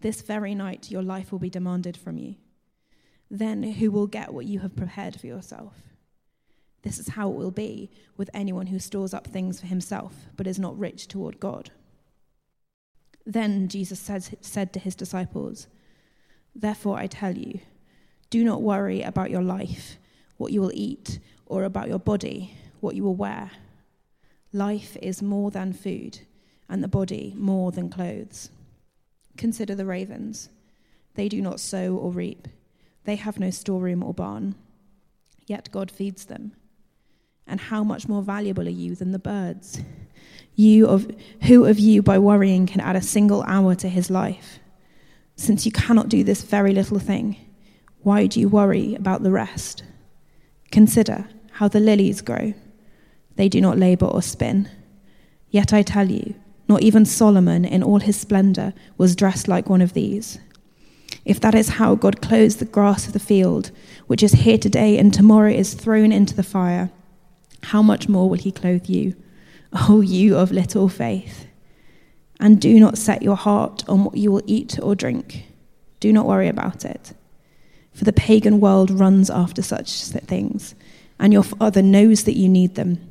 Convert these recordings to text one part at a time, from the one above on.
This very night your life will be demanded from you. Then who will get what you have prepared for yourself? This is how it will be with anyone who stores up things for himself, but is not rich toward God. Then Jesus says, said to his disciples, Therefore I tell you, do not worry about your life, what you will eat, or about your body, what you will wear. Life is more than food, and the body more than clothes. Consider the ravens. They do not sow or reap, they have no storeroom or barn, yet God feeds them. And how much more valuable are you than the birds? You of who of you by worrying can add a single hour to his life? Since you cannot do this very little thing, why do you worry about the rest? Consider how the lilies grow. They do not labor or spin. Yet I tell you, not even Solomon in all his splendor was dressed like one of these. If that is how God clothes the grass of the field, which is here today and tomorrow is thrown into the fire, how much more will he clothe you, O you of little faith? And do not set your heart on what you will eat or drink. Do not worry about it. For the pagan world runs after such things, and your Father knows that you need them.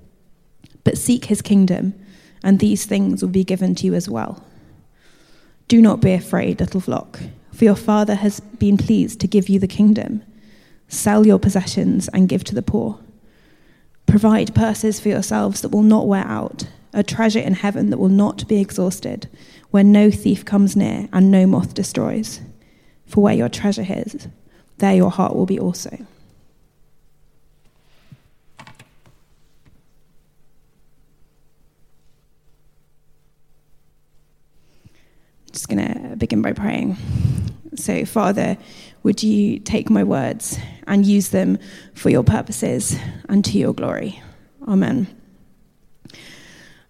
But seek his kingdom and these things will be given to you as well. Do not be afraid, little flock, for your Father has been pleased to give you the kingdom. Sell your possessions and give to the poor. Provide purses for yourselves that will not wear out, a treasure in heaven that will not be exhausted, where no thief comes near and no moth destroys. For where your treasure is, there your heart will be also. just going to begin by praying. So, Father, would you take my words and use them for your purposes and to your glory? Amen.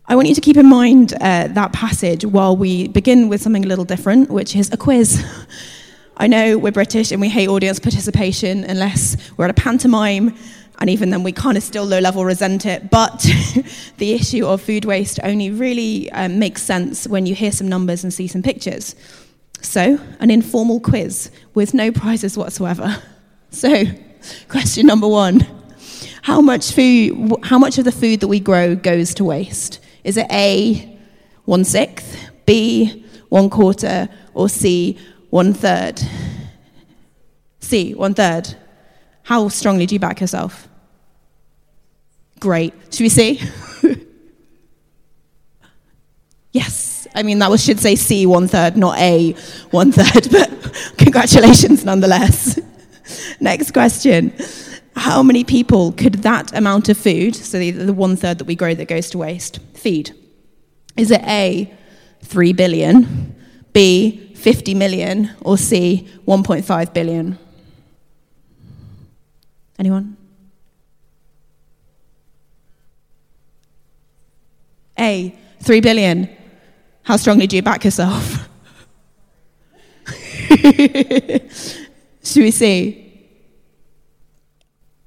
I want you to keep in mind uh, that passage while we begin with something a little different, which is a quiz. I know we're British and we hate audience participation unless we're at a pantomime and even then we kind of still low level resent it. But the issue of food waste only really um, makes sense when you hear some numbers and see some pictures. So, an informal quiz with no prizes whatsoever. So, question number one how much, food, how much of the food that we grow goes to waste? Is it A, one sixth, B, one quarter, or C, one third? C, one third. How strongly do you back yourself? Great. Should we see? yes. I mean, that was, should say C one third, not A one third, but congratulations nonetheless. Next question. How many people could that amount of food, so the, the one third that we grow that goes to waste, feed? Is it A, 3 billion, B, 50 million, or C, 1.5 billion? Anyone? A, 3 billion. How strongly do you back yourself? Should we see?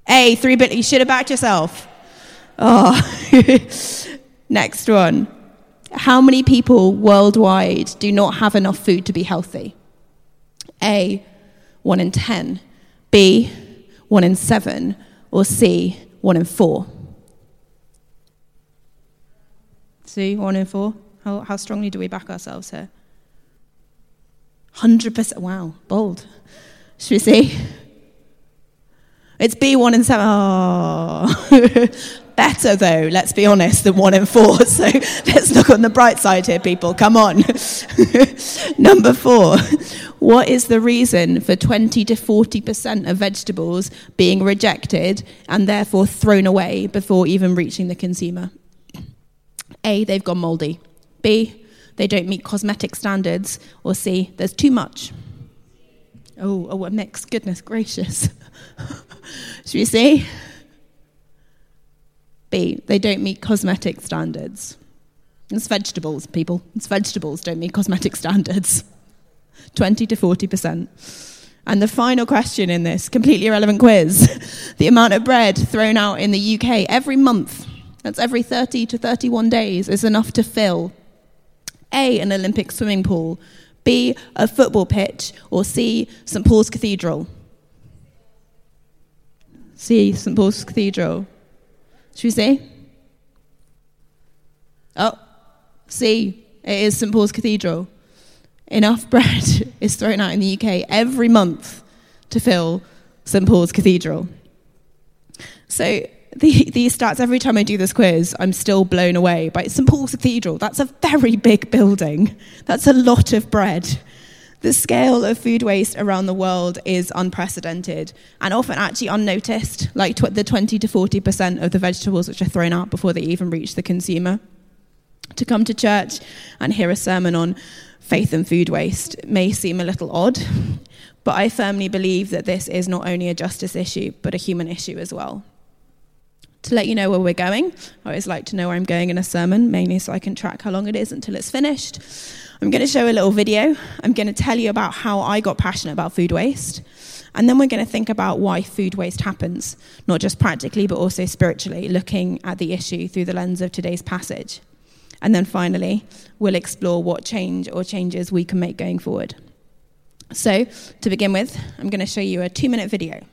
A, 3 billion. You should have backed yourself. Oh. Next one. How many people worldwide do not have enough food to be healthy? A, 1 in 10. B, 1 in 7. Or C, 1 in 4. C, one in four. How, how strongly do we back ourselves here? 100%. Wow, bold. Should we see? It's B1 and 7. Oh. Better, though, let's be honest, than 1 in 4. So let's look on the bright side here, people. Come on. Number four. What is the reason for 20 to 40% of vegetables being rejected and therefore thrown away before even reaching the consumer? A, they've gone mouldy. B, they don't meet cosmetic standards. Or C, there's too much. Oh, oh, a mix. Goodness gracious. Should we see? B, they don't meet cosmetic standards. It's vegetables, people. It's vegetables don't meet cosmetic standards. 20 to 40%. And the final question in this completely irrelevant quiz the amount of bread thrown out in the UK every month that's every 30 to 31 days, is enough to fill A, an Olympic swimming pool, B, a football pitch, or C, St. Paul's Cathedral? C, St. Paul's Cathedral. Should we say? Oh, see, it is St. Paul's Cathedral. Enough bread is thrown out in the UK every month to fill St. Paul's Cathedral. So the, these stats, every time I do this quiz, I'm still blown away by St. Paul's Cathedral. That's a very big building. That's a lot of bread. The scale of food waste around the world is unprecedented and often actually unnoticed, like tw- the 20 to 40% of the vegetables which are thrown out before they even reach the consumer. To come to church and hear a sermon on faith and food waste may seem a little odd, but I firmly believe that this is not only a justice issue, but a human issue as well. To let you know where we're going, I always like to know where I'm going in a sermon, mainly so I can track how long it is until it's finished. I'm going to show a little video. I'm going to tell you about how I got passionate about food waste. And then we're going to think about why food waste happens, not just practically, but also spiritually, looking at the issue through the lens of today's passage. And then finally, we'll explore what change or changes we can make going forward. So, to begin with, I'm going to show you a two minute video.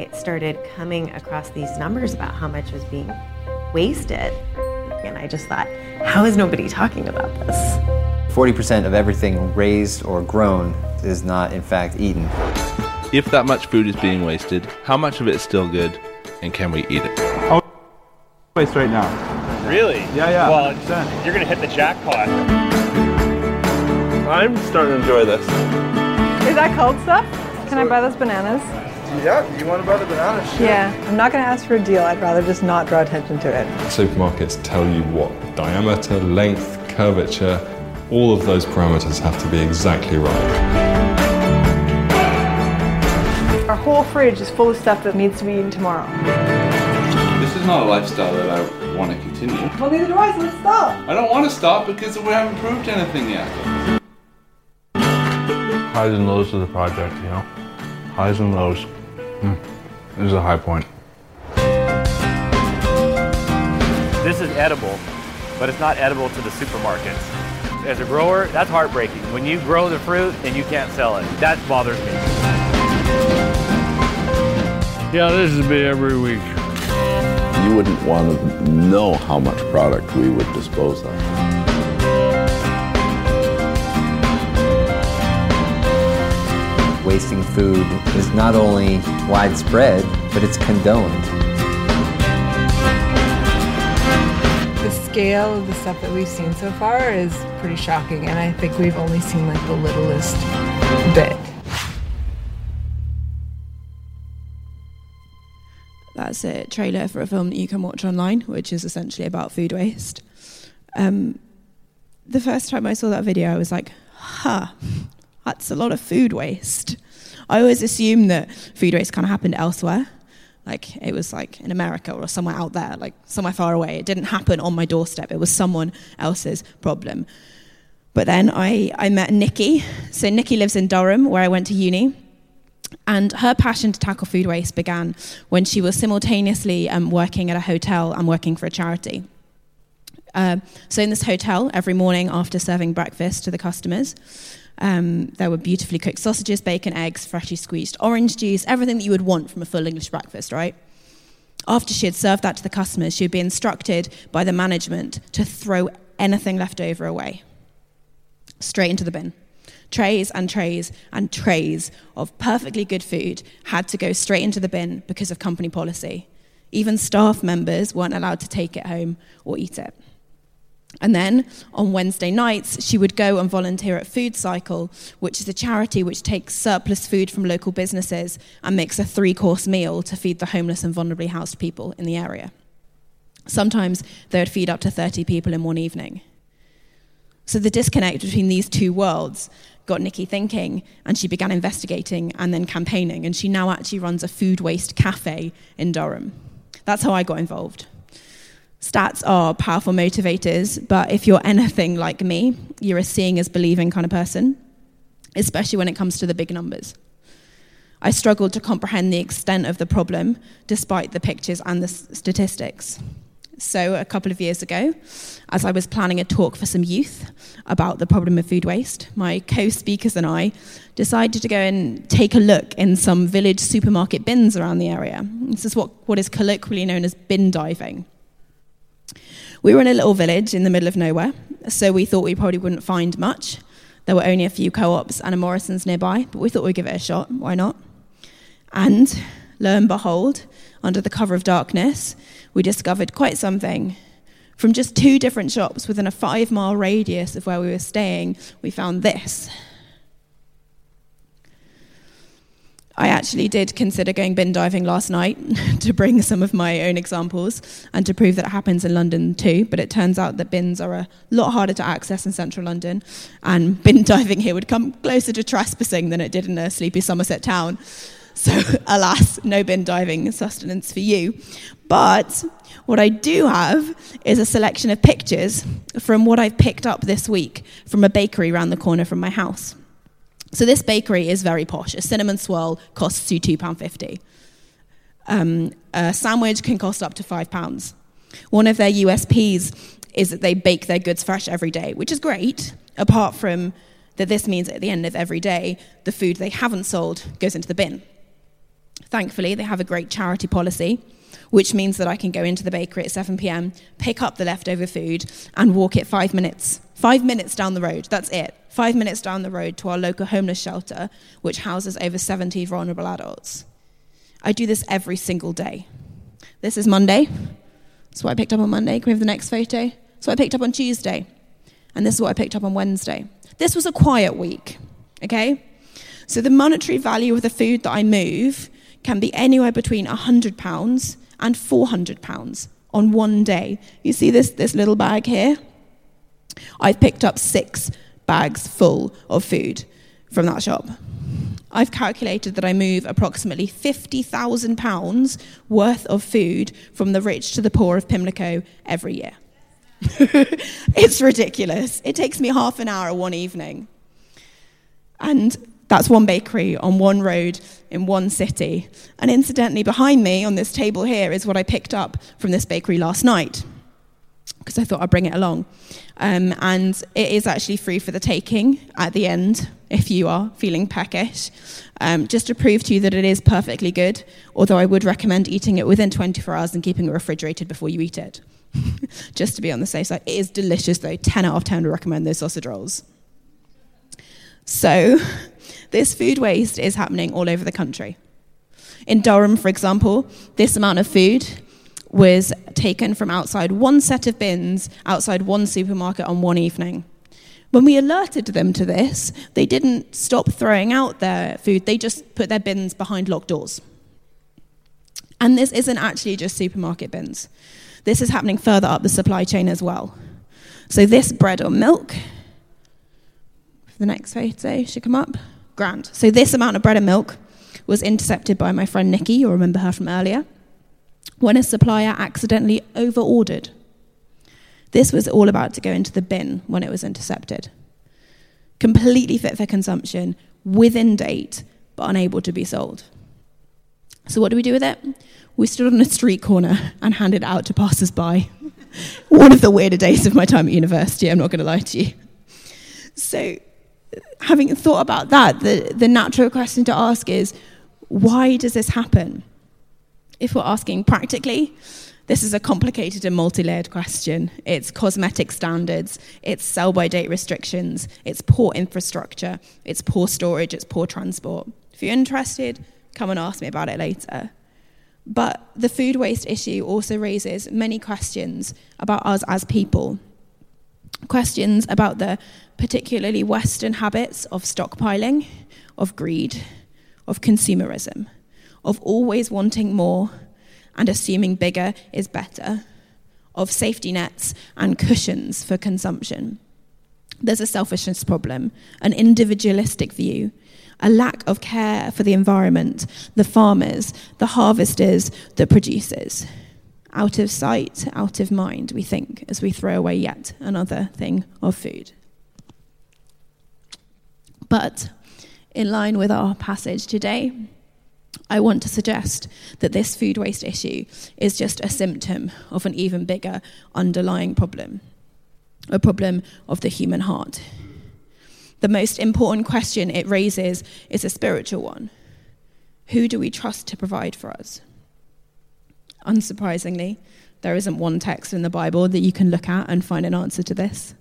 I started coming across these numbers about how much was being wasted. And I just thought, how is nobody talking about this? 40% of everything raised or grown is not, in fact, eaten. If that much food is being wasted, how much of it is still good, and can we eat it? Oh, waste right now. Really? Yeah, yeah. Well, 100%. you're gonna hit the jackpot. I'm starting to enjoy this. Is that cold stuff? Can I buy those bananas? Yeah, you want to buy the banana? Sure. Yeah. I'm not going to ask for a deal. I'd rather just not draw attention to it. Supermarkets tell you what diameter, length, curvature, all of those parameters have to be exactly right. Our whole fridge is full of stuff that needs to be eaten tomorrow. This is not a lifestyle that I want to continue. Well, neither do I, so let's stop. I don't want to stop because we haven't proved anything yet. Highs and lows of the project, you know? Highs and lows. Hmm. This is a high point. This is edible, but it's not edible to the supermarkets. As a grower, that's heartbreaking. When you grow the fruit and you can't sell it, that bothers me. Yeah, this would be every week. You wouldn't want to know how much product we would dispose of. Wasting food is not only widespread, but it's condoned. The scale of the stuff that we've seen so far is pretty shocking, and I think we've only seen like the littlest bit. That's a trailer for a film that you can watch online, which is essentially about food waste. Um, the first time I saw that video, I was like, huh, that's a lot of food waste. I always assumed that food waste kind of happened elsewhere. Like it was like in America or somewhere out there, like somewhere far away. It didn't happen on my doorstep. It was someone else's problem. But then I, I met Nikki. So Nikki lives in Durham, where I went to uni. And her passion to tackle food waste began when she was simultaneously um, working at a hotel and working for a charity. Uh, so, in this hotel, every morning after serving breakfast to the customers, um, there were beautifully cooked sausages, bacon, eggs, freshly squeezed orange juice, everything that you would want from a full English breakfast, right? After she had served that to the customers, she would be instructed by the management to throw anything left over away straight into the bin trays and trays and trays of perfectly good food had to go straight into the bin because of company policy. Even staff members weren't allowed to take it home or eat it. And then on Wednesday nights, she would go and volunteer at Food Cycle, which is a charity which takes surplus food from local businesses and makes a three course meal to feed the homeless and vulnerably housed people in the area. Sometimes they would feed up to 30 people in one evening. So the disconnect between these two worlds got Nikki thinking, and she began investigating and then campaigning. And she now actually runs a food waste cafe in Durham. That's how I got involved. Stats are powerful motivators, but if you're anything like me, you're a seeing as believing kind of person, especially when it comes to the big numbers. I struggled to comprehend the extent of the problem despite the pictures and the statistics. So, a couple of years ago, as I was planning a talk for some youth about the problem of food waste, my co speakers and I decided to go and take a look in some village supermarket bins around the area. This is what, what is colloquially known as bin diving. We were in a little village in the middle of nowhere, so we thought we probably wouldn't find much. There were only a few co ops and a Morrison's nearby, but we thought we'd give it a shot. Why not? And lo and behold, under the cover of darkness, we discovered quite something. From just two different shops within a five mile radius of where we were staying, we found this. I actually did consider going bin diving last night to bring some of my own examples and to prove that it happens in London too. But it turns out that bins are a lot harder to access in central London, and bin diving here would come closer to trespassing than it did in a sleepy Somerset town. So, alas, no bin diving sustenance for you. But what I do have is a selection of pictures from what I've picked up this week from a bakery around the corner from my house. So, this bakery is very posh. A cinnamon swirl costs you £2.50. Um, a sandwich can cost up to £5. One of their USPs is that they bake their goods fresh every day, which is great, apart from that this means at the end of every day, the food they haven't sold goes into the bin. Thankfully, they have a great charity policy, which means that I can go into the bakery at 7 pm, pick up the leftover food, and walk it five minutes. Five minutes down the road, that's it. Five minutes down the road to our local homeless shelter, which houses over 70 vulnerable adults. I do this every single day. This is Monday. That's what I picked up on Monday. Can we have the next photo? So I picked up on Tuesday. And this is what I picked up on Wednesday. This was a quiet week, okay? So the monetary value of the food that I move can be anywhere between £100 and £400 on one day. You see this, this little bag here? I've picked up six bags full of food from that shop. I've calculated that I move approximately £50,000 worth of food from the rich to the poor of Pimlico every year. it's ridiculous. It takes me half an hour one evening. And that's one bakery on one road in one city. And incidentally, behind me on this table here is what I picked up from this bakery last night because I thought I'd bring it along. Um, and it is actually free for the taking at the end if you are feeling peckish, um, just to prove to you that it is perfectly good, although I would recommend eating it within 24 hours and keeping it refrigerated before you eat it, just to be on the safe side. It is delicious, though. 10 out of 10 would recommend those sausage rolls. So, this food waste is happening all over the country. In Durham, for example, this amount of food was taken from outside one set of bins outside one supermarket on one evening. When we alerted them to this, they didn't stop throwing out their food, they just put their bins behind locked doors. And this isn't actually just supermarket bins. This is happening further up the supply chain as well. So, this bread or milk, the next photo should come up. Grand. So, this amount of bread and milk was intercepted by my friend Nikki, you'll remember her from earlier when a supplier accidentally overordered. This was all about to go into the bin when it was intercepted. Completely fit for consumption, within date, but unable to be sold. So, what do we do with it? We stood on a street corner and handed it out to passers by. One of the weirder days of my time at university, I'm not going to lie to you. So, having thought about that, the, the natural question to ask is why does this happen? If we're asking practically, this is a complicated and multi layered question. It's cosmetic standards, it's sell by date restrictions, it's poor infrastructure, it's poor storage, it's poor transport. If you're interested, come and ask me about it later. But the food waste issue also raises many questions about us as people. Questions about the particularly Western habits of stockpiling, of greed, of consumerism of always wanting more and assuming bigger is better, of safety nets and cushions for consumption. There's a selfishness problem, an individualistic view, a lack of care for the environment, the farmers, the harvesters, the producers. Out of sight, out of mind, we think, as we throw away yet another thing of food. But in line with our passage today, I want to suggest that this food waste issue is just a symptom of an even bigger underlying problem, a problem of the human heart. The most important question it raises is a spiritual one Who do we trust to provide for us? Unsurprisingly, there isn't one text in the Bible that you can look at and find an answer to this.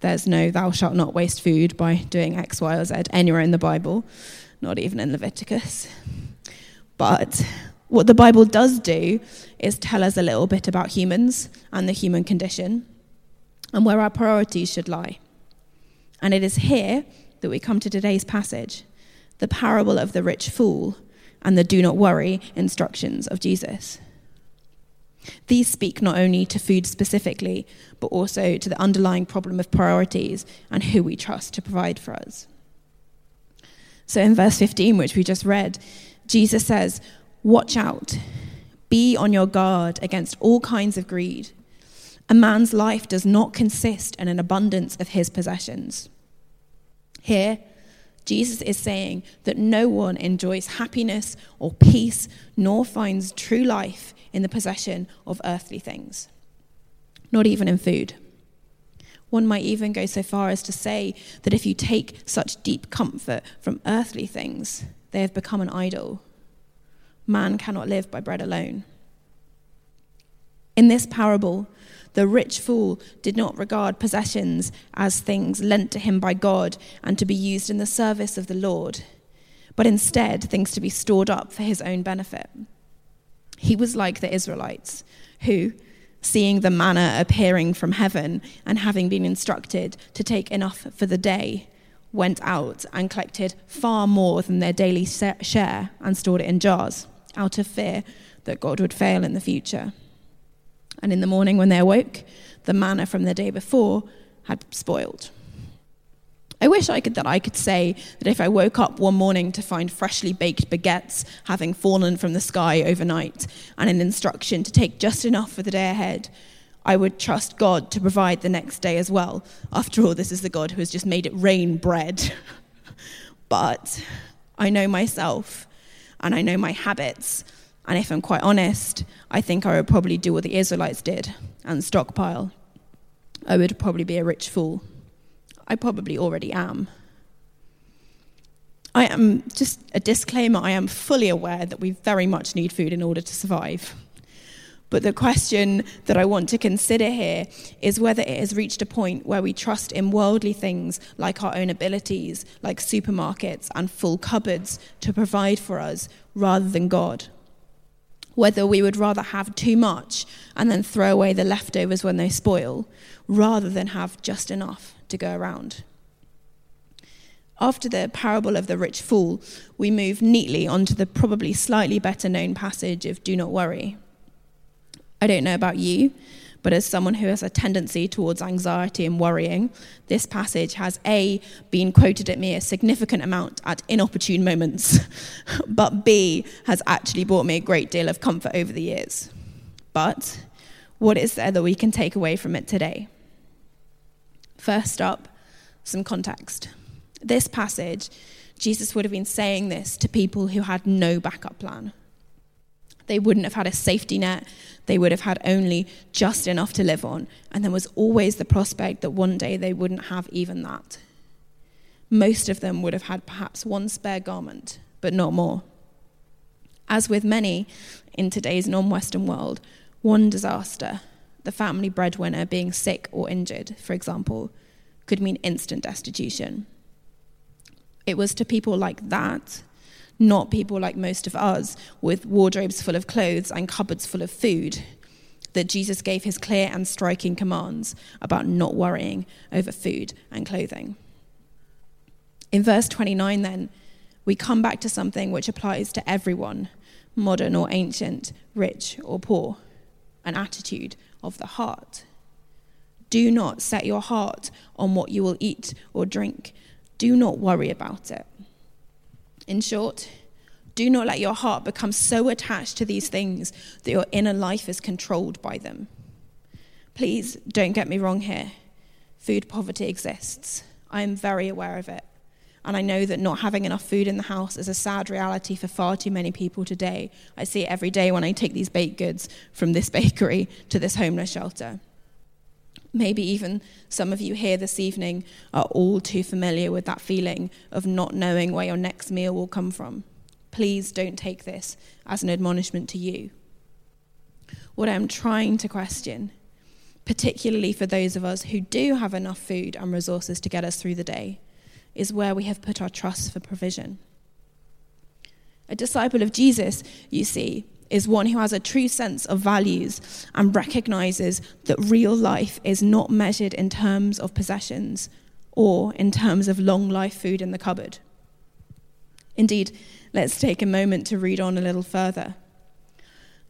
There's no thou shalt not waste food by doing X, Y, or Z anywhere in the Bible, not even in Leviticus. But what the Bible does do is tell us a little bit about humans and the human condition and where our priorities should lie. And it is here that we come to today's passage the parable of the rich fool and the do not worry instructions of Jesus. These speak not only to food specifically, but also to the underlying problem of priorities and who we trust to provide for us. So in verse 15, which we just read, Jesus says, Watch out, be on your guard against all kinds of greed. A man's life does not consist in an abundance of his possessions. Here, Jesus is saying that no one enjoys happiness or peace nor finds true life in the possession of earthly things, not even in food. One might even go so far as to say that if you take such deep comfort from earthly things, they have become an idol. Man cannot live by bread alone. In this parable, the rich fool did not regard possessions as things lent to him by God and to be used in the service of the Lord, but instead things to be stored up for his own benefit. He was like the Israelites, who, seeing the manna appearing from heaven and having been instructed to take enough for the day, went out and collected far more than their daily share and stored it in jars, out of fear that God would fail in the future. And in the morning when they awoke, the manna from the day before had spoiled. I wish I could that I could say that if I woke up one morning to find freshly baked baguettes having fallen from the sky overnight and an instruction to take just enough for the day ahead, I would trust God to provide the next day as well. After all, this is the God who has just made it rain bread. but I know myself and I know my habits. And if I'm quite honest, I think I would probably do what the Israelites did and stockpile. I would probably be a rich fool. I probably already am. I am, just a disclaimer, I am fully aware that we very much need food in order to survive. But the question that I want to consider here is whether it has reached a point where we trust in worldly things like our own abilities, like supermarkets and full cupboards to provide for us rather than God. Whether we would rather have too much and then throw away the leftovers when they spoil rather than have just enough to go around. After the parable of the rich fool, we move neatly onto the probably slightly better known passage of Do Not Worry. I don't know about you, but as someone who has a tendency towards anxiety and worrying, this passage has A, been quoted at me a significant amount at inopportune moments, but B, has actually brought me a great deal of comfort over the years. But what is there that we can take away from it today? First up, some context. This passage, Jesus would have been saying this to people who had no backup plan. They wouldn't have had a safety net. They would have had only just enough to live on. And there was always the prospect that one day they wouldn't have even that. Most of them would have had perhaps one spare garment, but not more. As with many in today's non Western world, one disaster the family breadwinner being sick or injured, for example, could mean instant destitution. It was to people like that, not people like most of us, with wardrobes full of clothes and cupboards full of food, that Jesus gave his clear and striking commands about not worrying over food and clothing. In verse 29, then, we come back to something which applies to everyone, modern or ancient, rich or poor an attitude of the heart. Do not set your heart on what you will eat or drink. Do not worry about it. In short, do not let your heart become so attached to these things that your inner life is controlled by them. Please don't get me wrong here. Food poverty exists. I am very aware of it. And I know that not having enough food in the house is a sad reality for far too many people today. I see it every day when I take these baked goods from this bakery to this homeless shelter. Maybe even some of you here this evening are all too familiar with that feeling of not knowing where your next meal will come from. Please don't take this as an admonishment to you. What I'm trying to question, particularly for those of us who do have enough food and resources to get us through the day, is where we have put our trust for provision. A disciple of Jesus, you see, is one who has a true sense of values and recognizes that real life is not measured in terms of possessions or in terms of long life food in the cupboard. Indeed, let's take a moment to read on a little further.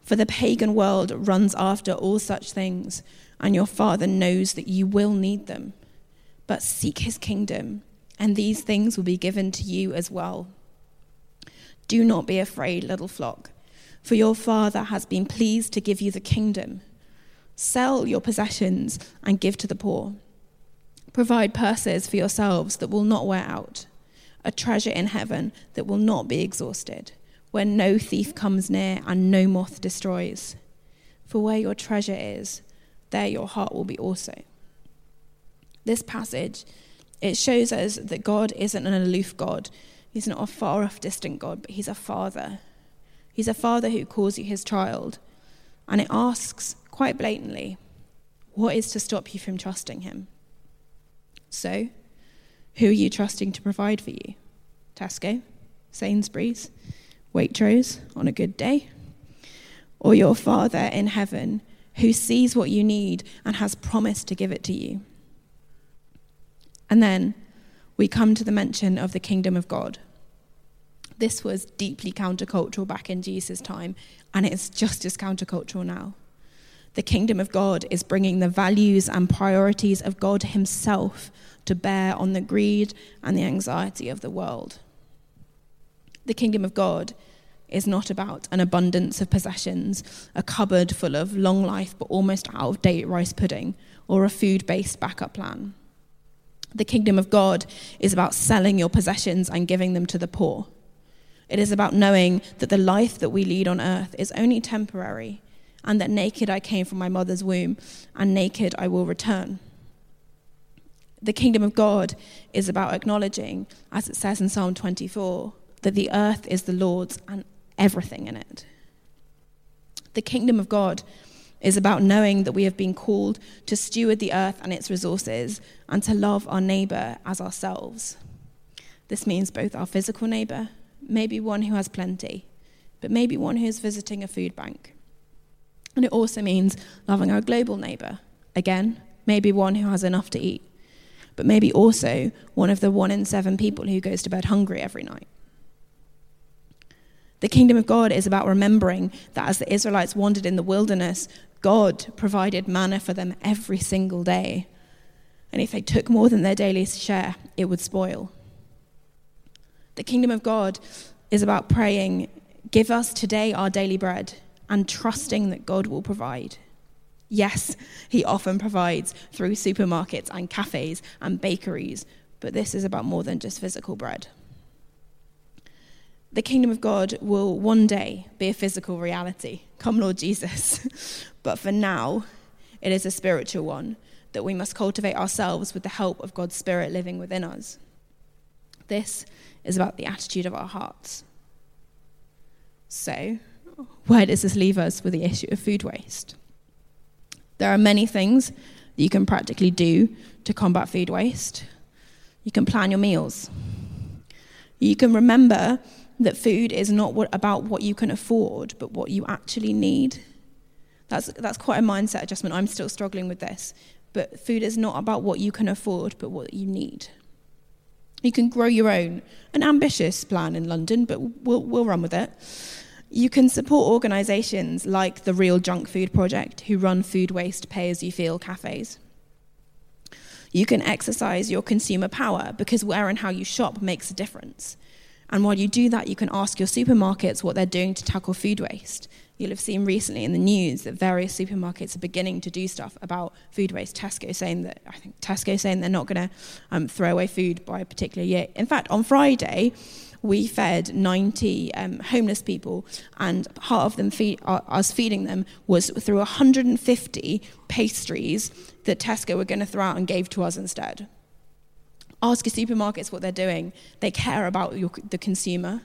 For the pagan world runs after all such things, and your Father knows that you will need them. But seek his kingdom, and these things will be given to you as well. Do not be afraid, little flock for your Father has been pleased to give you the kingdom. Sell your possessions and give to the poor. Provide purses for yourselves that will not wear out, a treasure in heaven that will not be exhausted, where no thief comes near and no moth destroys. For where your treasure is, there your heart will be also. This passage, it shows us that God isn't an aloof God. He's not a far off distant God, but he's a father He's a father who calls you his child. And it asks quite blatantly, what is to stop you from trusting him? So, who are you trusting to provide for you? Tesco, Sainsbury's, Waitrose on a good day? Or your Father in heaven who sees what you need and has promised to give it to you? And then we come to the mention of the kingdom of God this was deeply countercultural back in Jesus' time, and it's just as countercultural now. The kingdom of God is bringing the values and priorities of God Himself to bear on the greed and the anxiety of the world. The kingdom of God is not about an abundance of possessions, a cupboard full of long life but almost out of date rice pudding, or a food based backup plan. The kingdom of God is about selling your possessions and giving them to the poor. It is about knowing that the life that we lead on earth is only temporary, and that naked I came from my mother's womb, and naked I will return. The kingdom of God is about acknowledging, as it says in Psalm 24, that the earth is the Lord's and everything in it. The kingdom of God is about knowing that we have been called to steward the earth and its resources and to love our neighbor as ourselves. This means both our physical neighbor maybe one who has plenty, but maybe one who is visiting a food bank. And it also means loving our global neighbour. Again, maybe one who has enough to eat, but maybe also one of the one in seven people who goes to bed hungry every night. The kingdom of God is about remembering that as the Israelites wandered in the wilderness, God provided manna for them every single day. And if they took more than their daily share, it would spoil. The kingdom of God is about praying, Give us today our daily bread, and trusting that God will provide. Yes, He often provides through supermarkets and cafes and bakeries, but this is about more than just physical bread. The kingdom of God will one day be a physical reality. Come, Lord Jesus. but for now, it is a spiritual one that we must cultivate ourselves with the help of God's Spirit living within us. This is about the attitude of our hearts. So, where does this leave us with the issue of food waste? There are many things that you can practically do to combat food waste. You can plan your meals. You can remember that food is not what, about what you can afford, but what you actually need. That's, that's quite a mindset adjustment. I'm still struggling with this. But food is not about what you can afford, but what you need. You can grow your own, an ambitious plan in London, but we'll, we'll run with it. You can support organisations like the Real Junk Food Project, who run food waste pay as you feel cafes. You can exercise your consumer power because where and how you shop makes a difference. And while you do that, you can ask your supermarkets what they're doing to tackle food waste. You'll have seen recently in the news that various supermarkets are beginning to do stuff about food waste. Tesco saying that I think Tesco saying they're not going to um, throw away food by a particular year. In fact, on Friday, we fed 90 um, homeless people, and part of them feed, uh, us feeding them was through 150 pastries that Tesco were going to throw out and gave to us instead. Ask your supermarkets what they're doing. They care about your, the consumer.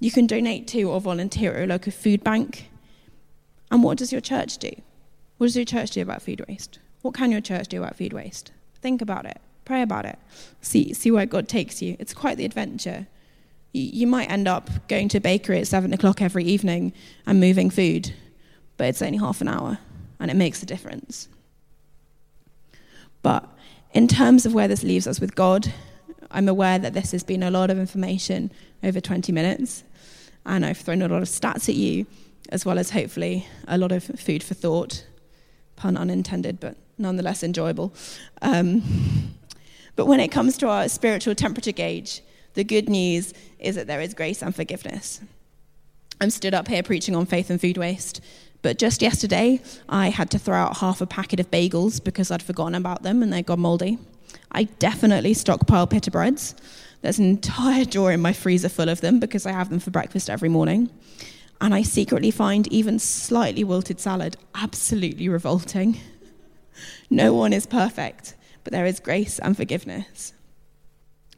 You can donate to or volunteer at a local food bank. And what does your church do? What does your church do about food waste? What can your church do about food waste? Think about it. Pray about it. See, see where God takes you. It's quite the adventure. You, you might end up going to a bakery at seven o'clock every evening and moving food, but it's only half an hour, and it makes a difference. But in terms of where this leaves us with God, I'm aware that this has been a lot of information over 20 minutes and I've thrown a lot of stats at you, as well as hopefully a lot of food for thought, pun unintended, but nonetheless enjoyable. Um, but when it comes to our spiritual temperature gauge, the good news is that there is grace and forgiveness. I'm stood up here preaching on faith and food waste, but just yesterday I had to throw out half a packet of bagels because I'd forgotten about them and they got moldy. I definitely stockpile pita breads. There's an entire drawer in my freezer full of them because I have them for breakfast every morning. And I secretly find even slightly wilted salad absolutely revolting. No one is perfect, but there is grace and forgiveness.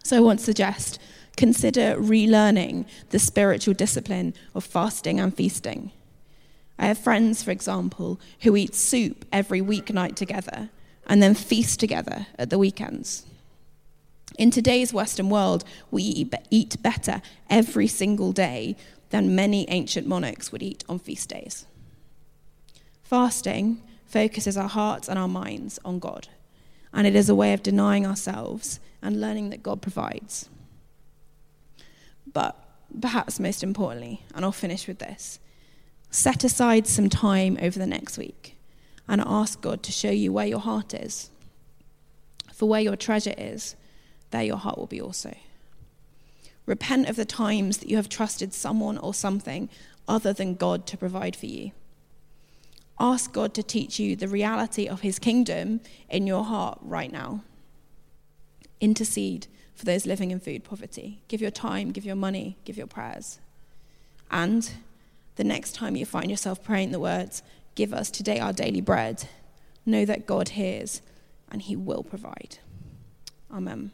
So I want to suggest consider relearning the spiritual discipline of fasting and feasting. I have friends, for example, who eat soup every weeknight together and then feast together at the weekends. In today's Western world, we eat better every single day than many ancient monarchs would eat on feast days. Fasting focuses our hearts and our minds on God, and it is a way of denying ourselves and learning that God provides. But perhaps most importantly, and I'll finish with this set aside some time over the next week and ask God to show you where your heart is. For where your treasure is, there your heart will be also. Repent of the times that you have trusted someone or something other than God to provide for you. Ask God to teach you the reality of his kingdom in your heart right now. Intercede for those living in food poverty. Give your time, give your money, give your prayers. And the next time you find yourself praying the words, Give us today our daily bread, know that God hears and he will provide. Amen.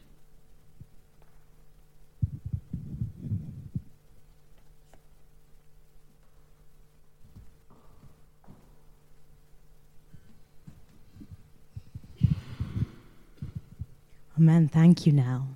Amen. Thank you now.